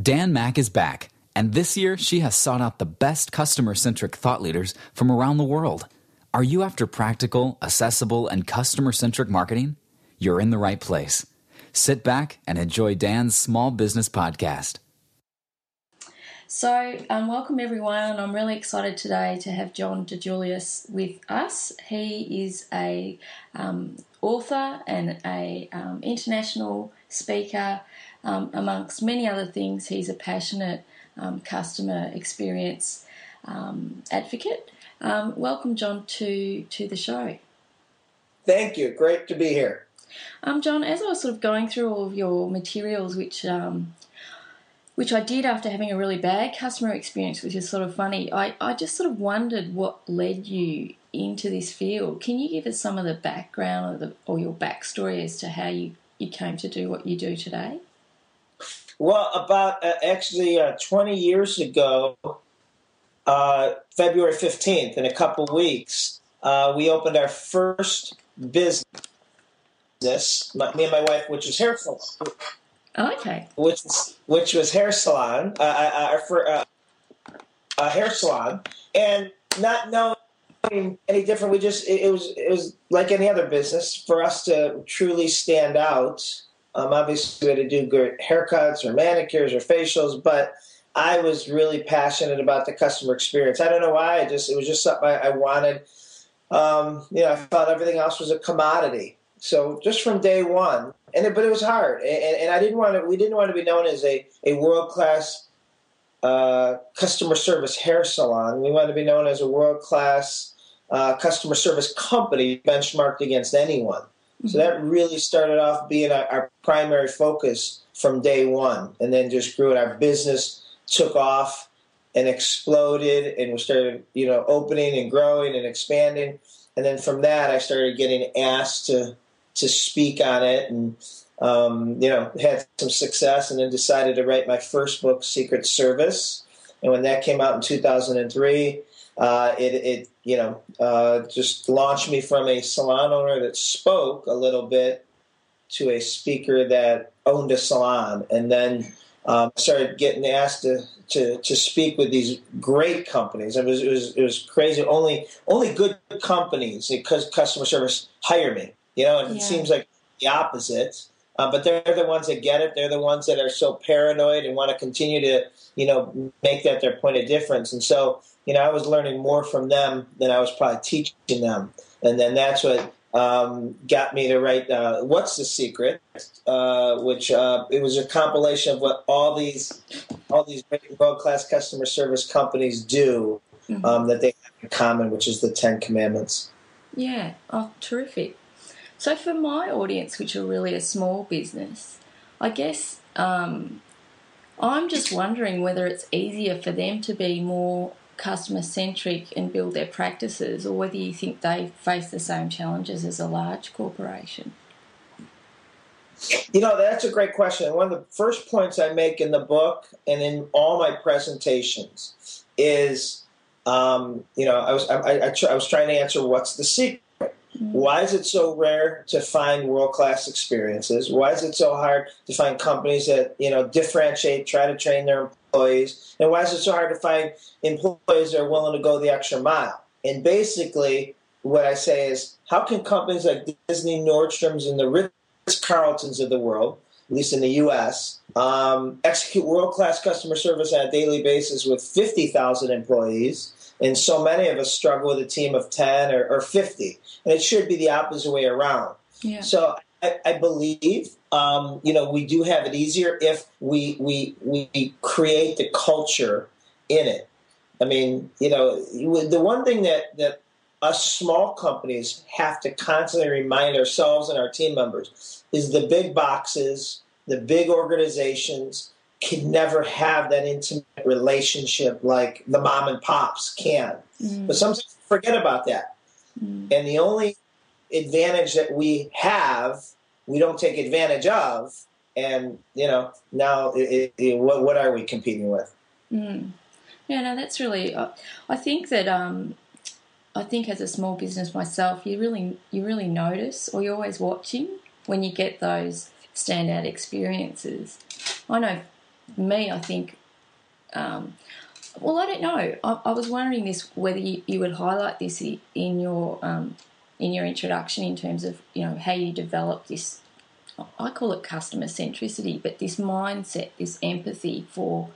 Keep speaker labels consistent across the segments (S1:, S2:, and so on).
S1: Dan Mack is back, and this year she has sought out the best customer centric thought leaders from around the world. Are you after practical, accessible, and customer centric marketing? You're in the right place. Sit back and enjoy Dan's Small Business Podcast.
S2: So, um, welcome everyone. I'm really excited today to have John DiJulius with us. He is a um, author and a um, international speaker um, amongst many other things, he's a passionate um, customer experience um, advocate. Um, welcome, John, to, to the show.
S3: Thank you. Great to be here.
S2: Um, John, as I was sort of going through all of your materials, which um, which I did after having a really bad customer experience, which is sort of funny. I, I just sort of wondered what led you into this field. Can you give us some of the background or, the, or your backstory as to how you, you came to do what you do today?
S3: Well, about uh, actually uh, 20 years ago, uh, February 15th, in a couple weeks, uh, we opened our first business, my, me and my wife, which was hair salon.
S2: Okay.
S3: Which which was hair salon, uh, uh, for a hair salon, and not knowing any different. We just it, it was it was like any other business for us to truly stand out um, obviously, we had to do good haircuts or manicures or facials, but I was really passionate about the customer experience. I don't know why. I just it was just something I, I wanted. Um, you know, I thought everything else was a commodity. So just from day one, and it, but it was hard, and, and I didn't want to. We didn't want to be known as a a world class uh, customer service hair salon. We wanted to be known as a world class uh, customer service company benchmarked against anyone. So that really started off being our, our, primary focus from day one, and then just grew. And our business took off and exploded, and we started, you know, opening and growing and expanding. And then from that, I started getting asked to to speak on it, and um, you know, had some success, and then decided to write my first book, Secret Service. And when that came out in 2003, uh, it, it, you know, uh, just launched me from a salon owner that spoke a little bit to a speaker that owned a salon, and then um, started getting asked to, to, to speak with these great companies. It was, it was it was crazy. Only only good companies because customer service hire me. You know, and yeah. it seems like the opposite. Uh, but they're the ones that get it. They're the ones that are so paranoid and want to continue to, you know, make that their point of difference. And so you know, I was learning more from them than I was probably teaching them. And then that's what um, got me to write uh, "What's the Secret," uh, which uh, it was a compilation of what all these all these world class customer service companies do mm-hmm. um, that they have in common, which is the Ten Commandments.
S2: Yeah, oh, terrific. So for my audience, which are really a small business, I guess um, I'm just wondering whether it's easier for them to be more customer centric and build their practices, or whether you think they face the same challenges as a large corporation?
S3: You know, that's a great question. One of the first points I make in the book and in all my presentations is, um, you know, I was I, I, I, was trying to answer what's the secret. Mm-hmm. Why is it so rare to find world class experiences? Why is it so hard to find companies that you know differentiate, try to train their employees? And why is it so hard to find employees that are willing to go the extra mile? And basically, what I say is, how can companies like Disney, Nordstrom's, and the Ritz Carltons of the world, at least in the U.S., um, execute world-class customer service on a daily basis with 50,000 employees, and so many of us struggle with a team of 10 or, or 50, and it should be the opposite way around. Yeah. So I, I believe um, you know we do have it easier if we we we create the culture in it. I mean, you know, the one thing that that us small companies have to constantly remind ourselves and our team members is the big boxes, the big organizations can never have that intimate relationship like the mom and pops can. Mm. But sometimes forget about that. Mm. And the only advantage that we have, we don't take advantage of. And you know, now it, it, what what are we competing with?
S2: Mm. Yeah, no, that's really. Uh, I think that um, I think as a small business myself, you really you really notice, or you're always watching when you get those standout experiences. I know me, I think. Um, well, I don't know. I, I, was wondering this whether you, you would highlight this in your um, in your introduction in terms of you know how you develop this. I call it customer centricity, but this mindset, this empathy for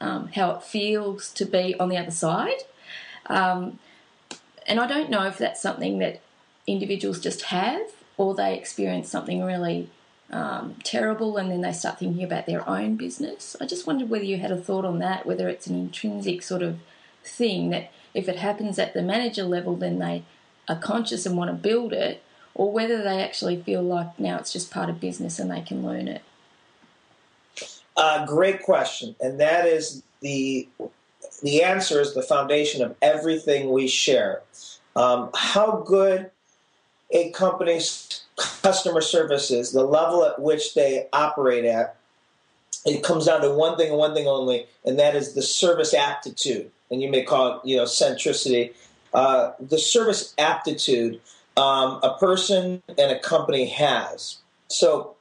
S2: um, how it feels to be on the other side. Um, and I don't know if that's something that individuals just have or they experience something really um, terrible and then they start thinking about their own business. I just wondered whether you had a thought on that, whether it's an intrinsic sort of thing that if it happens at the manager level, then they are conscious and want to build it, or whether they actually feel like now it's just part of business and they can learn it.
S3: Uh, great question, and that is the the answer is the foundation of everything we share. Um, how good a company's customer service is, the level at which they operate at, it comes down to one thing and one thing only, and that is the service aptitude. And you may call it, you know, centricity. Uh, the service aptitude um, a person and a company has. So,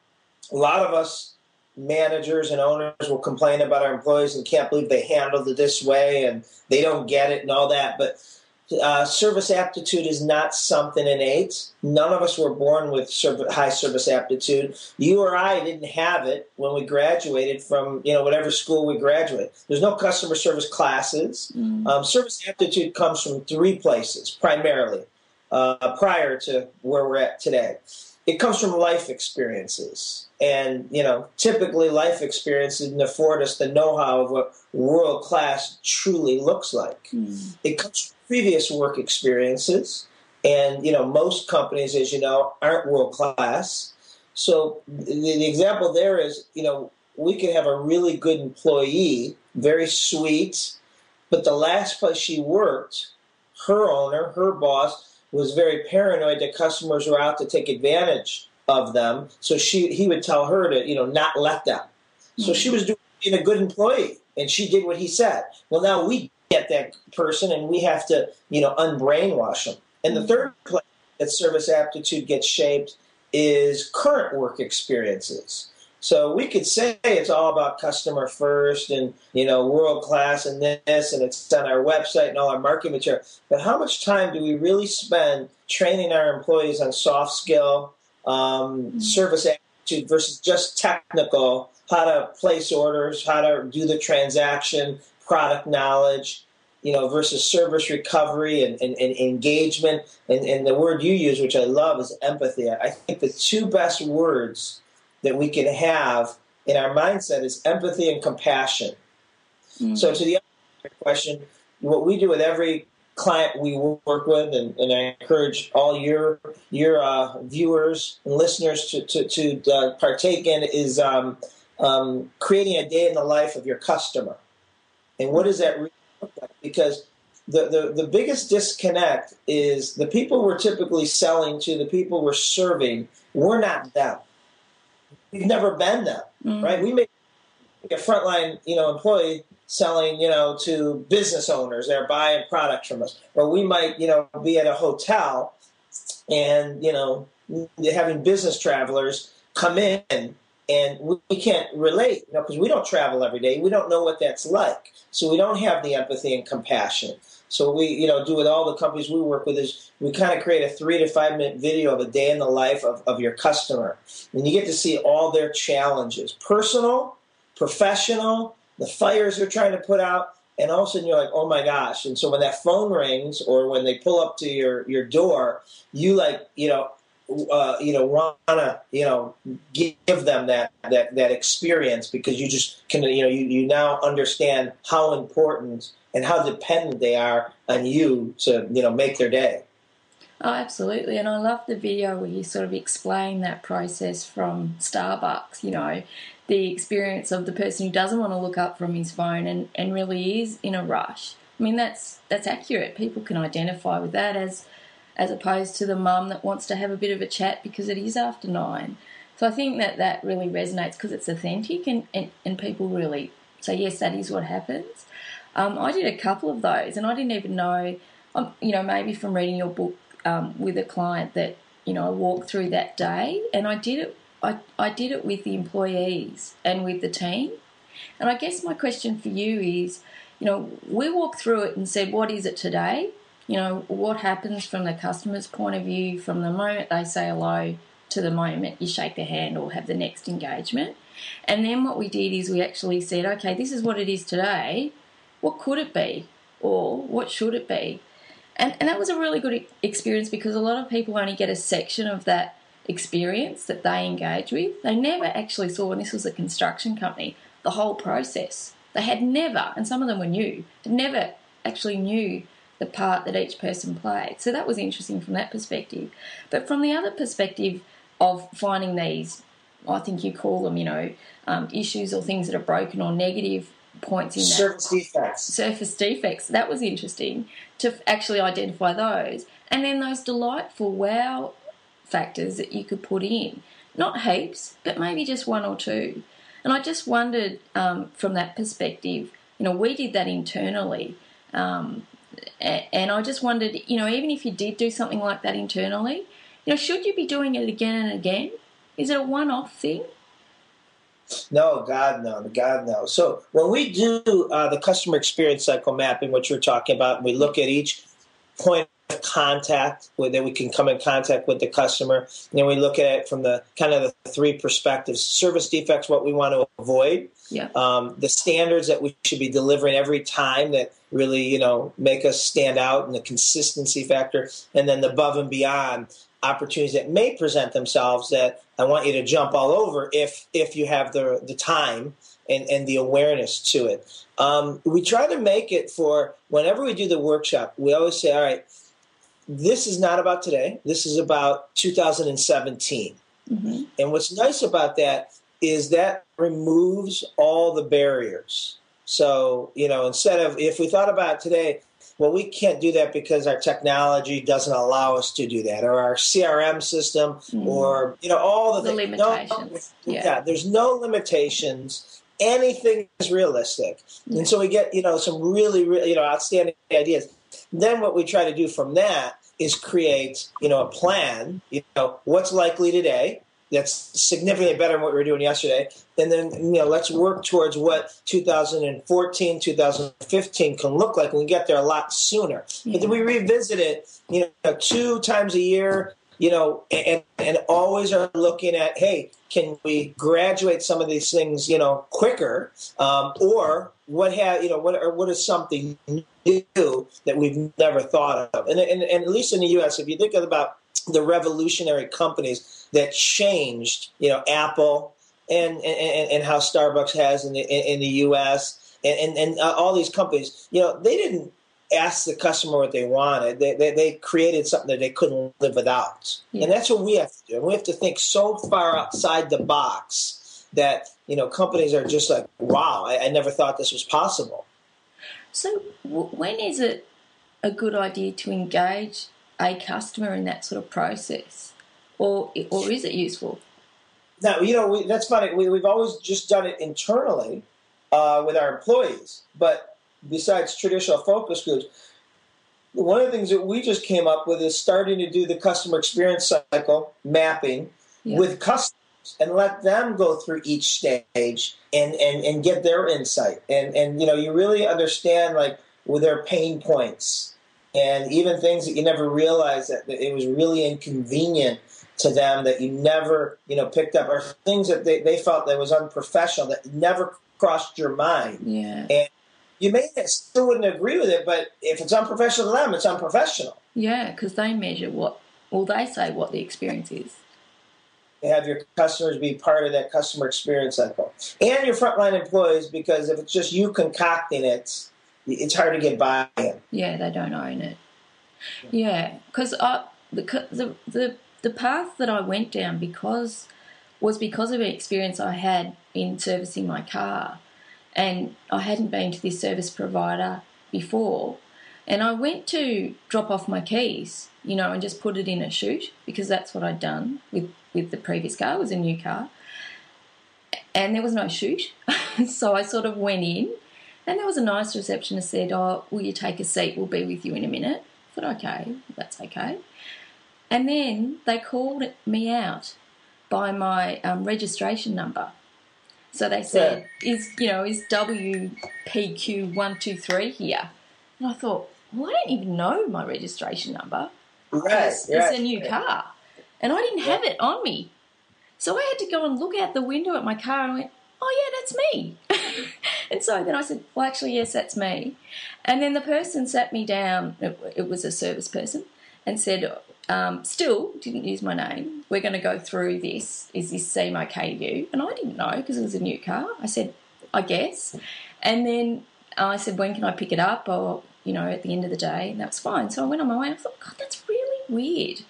S3: a lot of us managers and owners will complain about our employees and can't believe they handled it this way and they don't get it and all that. But uh, service aptitude is not something innate. None of us were born with high service aptitude. You or I didn't have it when we graduated from you know whatever school we graduated. There's no customer service classes. Mm. Um, service aptitude comes from three places primarily uh, prior to where we're at today. It comes from life experiences, and you know typically life experiences afford us the know-how of what world class truly looks like. Mm. It comes from previous work experiences. And, you know, most companies, as you know, aren't world class. So the, the example there is, you know, we could have a really good employee, very sweet, but the last place she worked, her owner, her boss, was very paranoid that customers were out to take advantage of them. So she he would tell her to, you know, not let them. So she was doing being a good employee and she did what he said. Well now we get that person and we have to, you know, unbrainwash them. And the mm-hmm. third place that service aptitude gets shaped is current work experiences. So we could say it's all about customer first and you know world class and this and it's on our website and all our marketing material. But how much time do we really spend training our employees on soft skill, um, mm-hmm. service aptitude versus just technical? How to place orders, how to do the transaction, product knowledge, you know, versus service recovery and, and, and engagement. And, and, the word you use, which I love, is empathy. I think the two best words that we can have in our mindset is empathy and compassion. Mm-hmm. So, to the other question, what we do with every client we work with, and, and I encourage all your your uh, viewers and listeners to to, to uh, partake in, is um, um, creating a day in the life of your customer. And what does that really look like? Because the, the, the biggest disconnect is the people we're typically selling to, the people we're serving, we're not them. We've never been them, mm-hmm. right? We make a frontline, you know, employee selling, you know, to business owners that are buying products from us. Or we might, you know, be at a hotel and, you know, having business travelers come in and we can't relate, you know, because we don't travel every day. We don't know what that's like, so we don't have the empathy and compassion. So we, you know, do with all the companies we work with is we kind of create a three to five minute video of a day in the life of, of your customer, and you get to see all their challenges, personal, professional, the fires they're trying to put out, and all of a sudden you're like, oh my gosh! And so when that phone rings or when they pull up to your your door, you like, you know, uh, you know want to you know give them that, that that experience because you just can you know you, you now understand how important and how dependent they are on you to you know make their day
S2: oh absolutely and i love the video where you sort of explain that process from starbucks you know the experience of the person who doesn't want to look up from his phone and, and really is in a rush i mean that's that's accurate people can identify with that as as opposed to the mum that wants to have a bit of a chat because it is after nine. So I think that that really resonates because it's authentic and, and, and people really say, yes, that is what happens. Um, I did a couple of those and I didn't even know, um, you know, maybe from reading your book um, with a client that, you know, I walked through that day and I did it, I, I did it with the employees and with the team. And I guess my question for you is, you know, we walked through it and said, what is it today? You know, what happens from the customer's point of view from the moment they say hello to the moment you shake their hand or have the next engagement. And then what we did is we actually said, okay, this is what it is today. What could it be? Or what should it be? And, and that was a really good experience because a lot of people only get a section of that experience that they engage with. They never actually saw, and this was a construction company, the whole process. They had never, and some of them were new, never actually knew the part that each person played. So that was interesting from that perspective. But from the other perspective of finding these, I think you call them, you know, um, issues or things that are broken or negative points in that.
S3: Service defects.
S2: Service defects. That was interesting to actually identify those. And then those delightful wow factors that you could put in. Not heaps, but maybe just one or two. And I just wondered um, from that perspective, you know, we did that internally. Um, and I just wondered, you know, even if you did do something like that internally, you know, should you be doing it again and again? Is it a one off thing?
S3: No, God, no, God, no. So when we do uh, the customer experience cycle mapping, which you're talking about, we look at each point of contact where that we can come in contact with the customer, and then we look at it from the kind of the three perspectives: service defects, what we want to avoid,
S2: Yeah.
S3: um, the standards that we should be delivering every time that really you know make us stand out, and the consistency factor, and then the above and beyond opportunities that may present themselves that I want you to jump all over if if you have the the time and, and the awareness to it. Um, we try to make it for whenever we do the workshop. We always say, all right, this is not about today. This is about 2017.
S2: hmm
S3: And what's nice about that is that removes all the barriers. So, you know, instead of if we thought about today, well, we can't do that because our technology doesn't allow us to do that, or our CRM system, mm-hmm. or you know, all the,
S2: The
S3: things. No-
S2: limitations.
S3: yeah.
S2: Yeah.
S3: there's no limitations. Anything is realistic, and so we get you know some really, really you know outstanding ideas. Then what we try to do from that is create you know a plan. You know what's likely today. That's significantly better than what we were doing yesterday. And then you know let's work towards what 2014, 2015 can look like. And we get there a lot sooner. But then we revisit it. You know, two times a year you know, and, and always are looking at, hey, can we graduate some of these things, you know, quicker, um, or what have you know, what or what is something new that we've never thought of, and, and, and at least in the U.S., if you think about the revolutionary companies that changed, you know, Apple and and, and how Starbucks has in the in, the U.S. and and, and uh, all these companies, you know, they didn't ask the customer what they wanted. They, they, they created something that they couldn't live without.
S2: Yeah.
S3: And that's what we have to do. And we have to think so far outside the box that, you know, companies are just like, wow, I, I never thought this was possible.
S2: So, w- when is it a good idea to engage a customer in that sort of process, or or is it useful?
S3: Now, you know, we, that's funny. We, we've always just done it internally uh, with our employees. But besides traditional focus groups, one of the things that we just came up with is starting to do the customer experience cycle mapping
S2: Yeah.
S3: with customers and let them go through each stage and, and, and get their insight. And, and, you know, you really understand, like, with their pain points and even things that you never realized that it was really inconvenient to them that you never, you know, picked up, or things that they, they felt that was unprofessional that never crossed your mind.
S2: Yeah,
S3: And you may still wouldn't agree with it, but if it's unprofessional to them, it's unprofessional.
S2: yeah, because they measure what, or they say what the experience is.
S3: have your customers be part of that customer experience cycle and your frontline employees because if it's just you concocting it it's hard to get buy-in
S2: Yeah, they don't own it. Yeah, because the, the the the path that I went down because was because of an experience I had in servicing my car, and I hadn't been to this service provider before, and I went to drop off my keys, you know, and just put it in a chute because that's what I'd done with with the previous car. It was a new car, and there was no chute, so I sort of went in. And there was a nice receptionist said, "Oh, will you take a seat? We'll be with you in a minute." I thought, "Okay, that's okay." And then they called me out by my um, registration number. So they said, "Is you know is WPQ one two three here?" And I thought, well, I don't even know my registration number.
S3: Right,
S2: It's,
S3: right.
S2: it's a new car, and I didn't have it on me. So I had to go and look out the window at my car and I went, "Oh yeah, that's me." And so then I said, "Well, actually, yes, that's me." And then the person sat me down. It, it was a service person, and said, um, "Still didn't use my name. We're going to go through this. Is this seem okay to you?" And I didn't know because it was a new car. I said, "I guess." And then I said, "When can I pick it up?" Or you know, at the end of the day, and that was fine. So I went on my way. and I thought, God, that's really weird.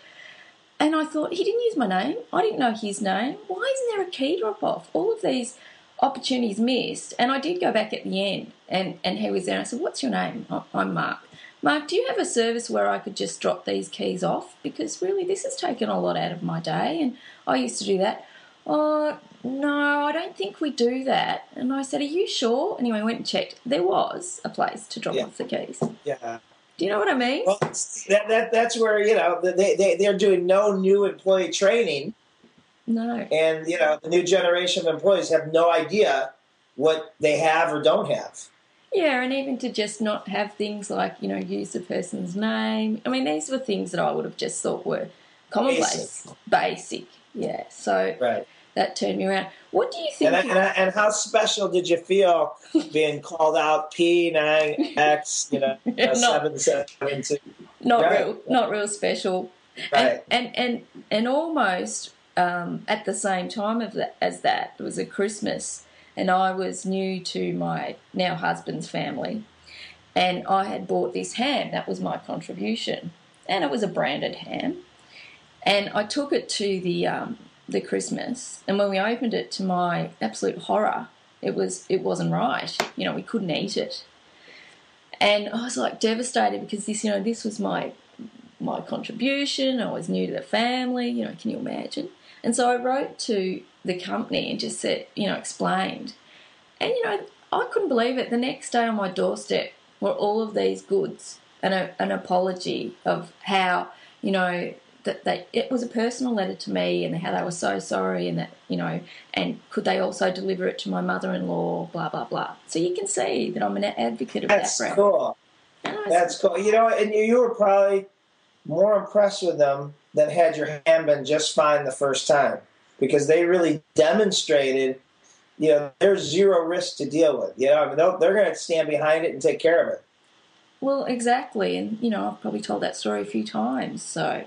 S2: And I thought, he didn't use my name. I didn't know his name. Why isn't there a key drop off? All of these opportunities missed. And I did go back at the end, and, and he was there. And I said, What's your name? "Oh, I'm Mark. Mark, do you have a service where I could just drop these keys off? Because really, this has taken a lot out of my day. And I used to do that. Oh, no, I don't think we do that. And I said, Are you sure? Anyway, I went and checked. There was a place to drop
S3: Yeah.
S2: off the keys.
S3: Yeah.
S2: Do you know what I mean?
S3: Well, that, that that's where you know they they they're doing no new employee training,
S2: no.
S3: and you know the new generation of employees have no idea what they have or don't have.
S2: Yeah, and even to just not have things like, you know, use the person's name. I mean, these were things that I would have just thought were commonplace, basic. Yeah, so
S3: Right.
S2: that turned me around. What do you think?
S3: And, and, and how special did you feel being called out P nine X you know
S2: Not-
S3: seven seven two?
S2: not
S3: right.
S2: real, not real special.
S3: Right.
S2: And and and, and almost um, at the same time of that, as that, it was a Christmas, and I was new to my now husband's family, and I had bought this ham. That was my contribution, and it was a branded ham. And I took it to the um, the Christmas, and when we opened it, to my absolute horror, it was it wasn't right. You know, we couldn't eat it, and I was like devastated because this, you know, this was my my contribution. I was new to the family. You know, can you imagine? And so I wrote to the company and just said, you know, explained, and you know, I couldn't believe it. The next day on my doorstep were all of these goods and a, an apology of how you know that they it was a personal letter to me and how they were so sorry and that you know and could they also deliver it to my mother-in-law blah blah blah so you can see that i'm an advocate of
S3: That's
S2: that brand
S3: cool.
S2: And I was-
S3: That's cool. You know, and you were probably more impressed with them than had your hand been just fine the first time because they really demonstrated, you know, there's zero risk to deal with. You know, I mean, they're going to stand behind it and take care of it.
S2: well exactly and you know i've probably told that story a few times so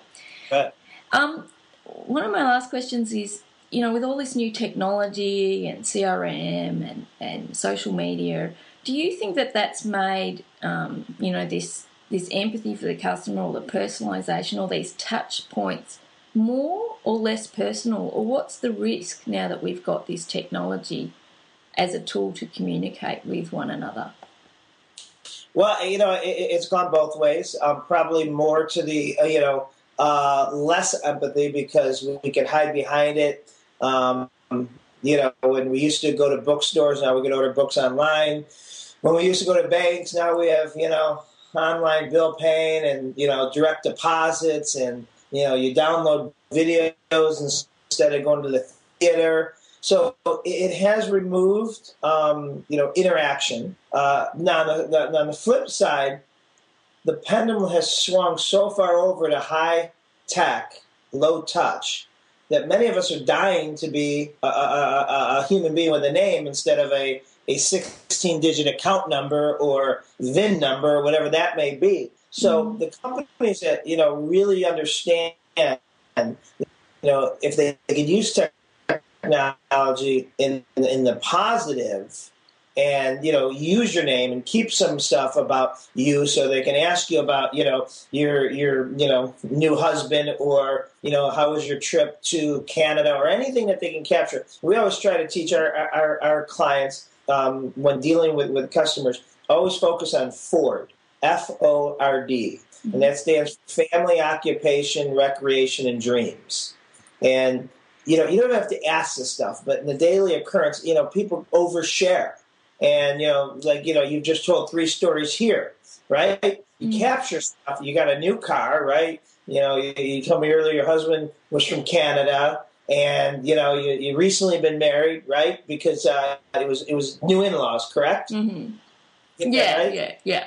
S3: But
S2: Um, one of my last questions is, you know, with all this new technology and CRM and, and social media, do you think that that's made, um, you know, this this empathy for the customer or the personalisation, all these touch points, more or less personal, or what's the risk now that we've got this technology as a tool to communicate with one another?
S3: Well, you know, it, it's gone both ways. Um, probably more to the, uh, you know, uh, less empathy because we can hide behind it. Um, you know, when we used to go to bookstores, now we can order books online. When we used to go to banks, now we have, you know, online bill paying and, you know, direct deposits and, you know, you download videos instead of going to the theater. So it has removed, um, you know, interaction. Uh, now, on the, on the flip side, the pendulum has swung so far over to high tech, low touch, that many of us are dying to be a, a, a, a human being with a name instead of a, a 16-digit account number or VIN number or whatever that may be. So mm-hmm. the companies that you know really understand, you know, if they, they could use technology in in the positive and you know use your name and keep some stuff about you so they can ask you about you know your your you know new husband or you know how was your trip to canada or anything that they can capture. We always try to teach our our, our clients um, when dealing with, with customers always focus on ford f-o-r-d and that stands for family occupation recreation and dreams. And you know you don't have to ask this stuff but in the daily occurrence you know people overshare and you know like you know you've just told three stories here right you
S2: Mhm.
S3: capture stuff you got a new car right you know you, you told me earlier your husband was from canada and you know you you recently been married, right? Because uh, it was it was new in laws, correct?
S2: hmm
S3: Get
S2: Yeah,
S3: right?
S2: yeah, yeah.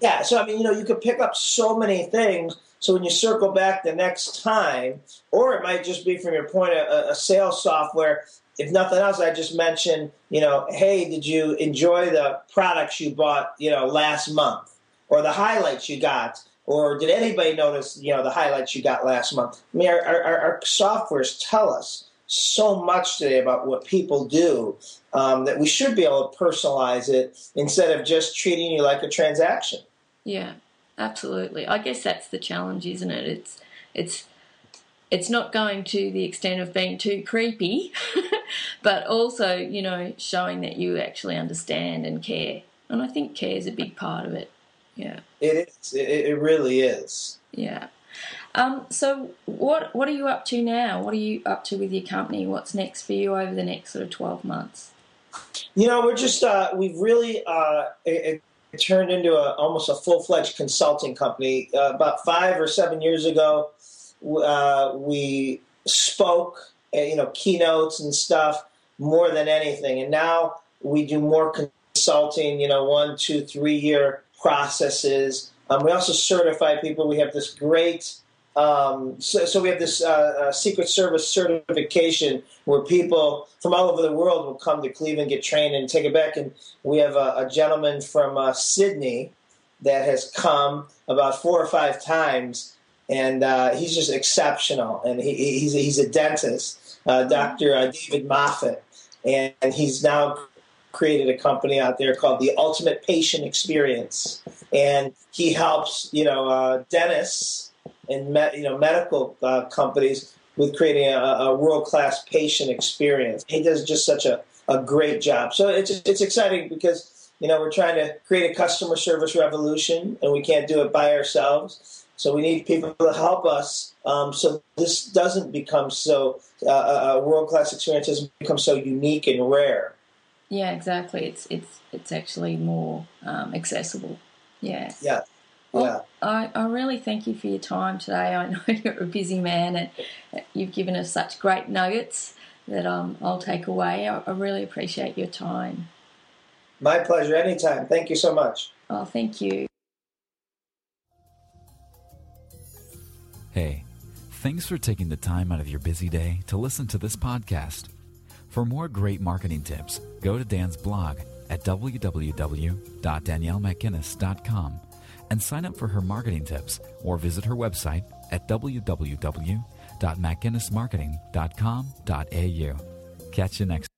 S3: Yeah, so I mean, you know, you could pick up so many things. So when you circle back the next time, or it might just be from your point a, a sales software. If nothing else, I just mentioned, you know, hey, did you enjoy the products you bought, you know, last month, or the highlights you got, or did anybody notice, you know, the highlights you got last month? I mean, our, our, our softwares tell us so much today about what people do um, that we should be able to personalize it instead of just treating you like a transaction.
S2: Yeah, absolutely. I guess that's the challenge, isn't it? It's it's it's not going to the extent of being too creepy, but also, you know, showing that you actually understand and care. And I think care is a big part of it. Yeah,
S3: It is. It, it really is.
S2: yeah. Um, so what what are you up to now? What are you up to with your company? What's next for you over the next sort of twelve months?
S3: You know, we're just uh, we've really uh, it, it turned into a, almost a full fledged consulting company. Uh, about five or seven years ago, uh, we spoke, uh, you know, keynotes and stuff more than anything, and now we do more consulting. You know, one, two, three year processes. Um, we also certify people. We have this great. Um, so, so we have this uh, uh, Secret Service certification where people from all over the world will come to Cleveland, get trained, and take it back. And we have a, a gentleman from uh, Sydney that has come about four or five times, and uh, he's just exceptional. And he, he's, he's a dentist, uh, Dr. Uh, David Moffet, and, and he's now created a company out there called the Ultimate Patient Experience, and he helps you know uh, dentists and me- you know medical uh, companies with creating a, a world class patient experience. He does just such a, a great job. So it's it's exciting because you know we're trying to create a customer service revolution, and we can't do it by ourselves. So we need people to help us. Um, so this doesn't become so uh, a world class experience doesn't become so unique and rare.
S2: Yeah, exactly. It's it's it's actually more um, accessible. Yeah.
S3: Yeah.
S2: Well, I, I really thank you for your time today. I know you're a busy man and you've given us such great nuggets that um, I'll take away. I, I really appreciate your time.
S3: My pleasure. Anytime. Thank you so much.
S2: Oh, thank you.
S1: Hey, thanks for taking the time out of your busy day to listen to this podcast. For more great marketing tips, go to Dan's blog at www.daniellemcginnis.com and sign up for her marketing tips or visit her website at www.mcginnismarketing.com.au. Catch you next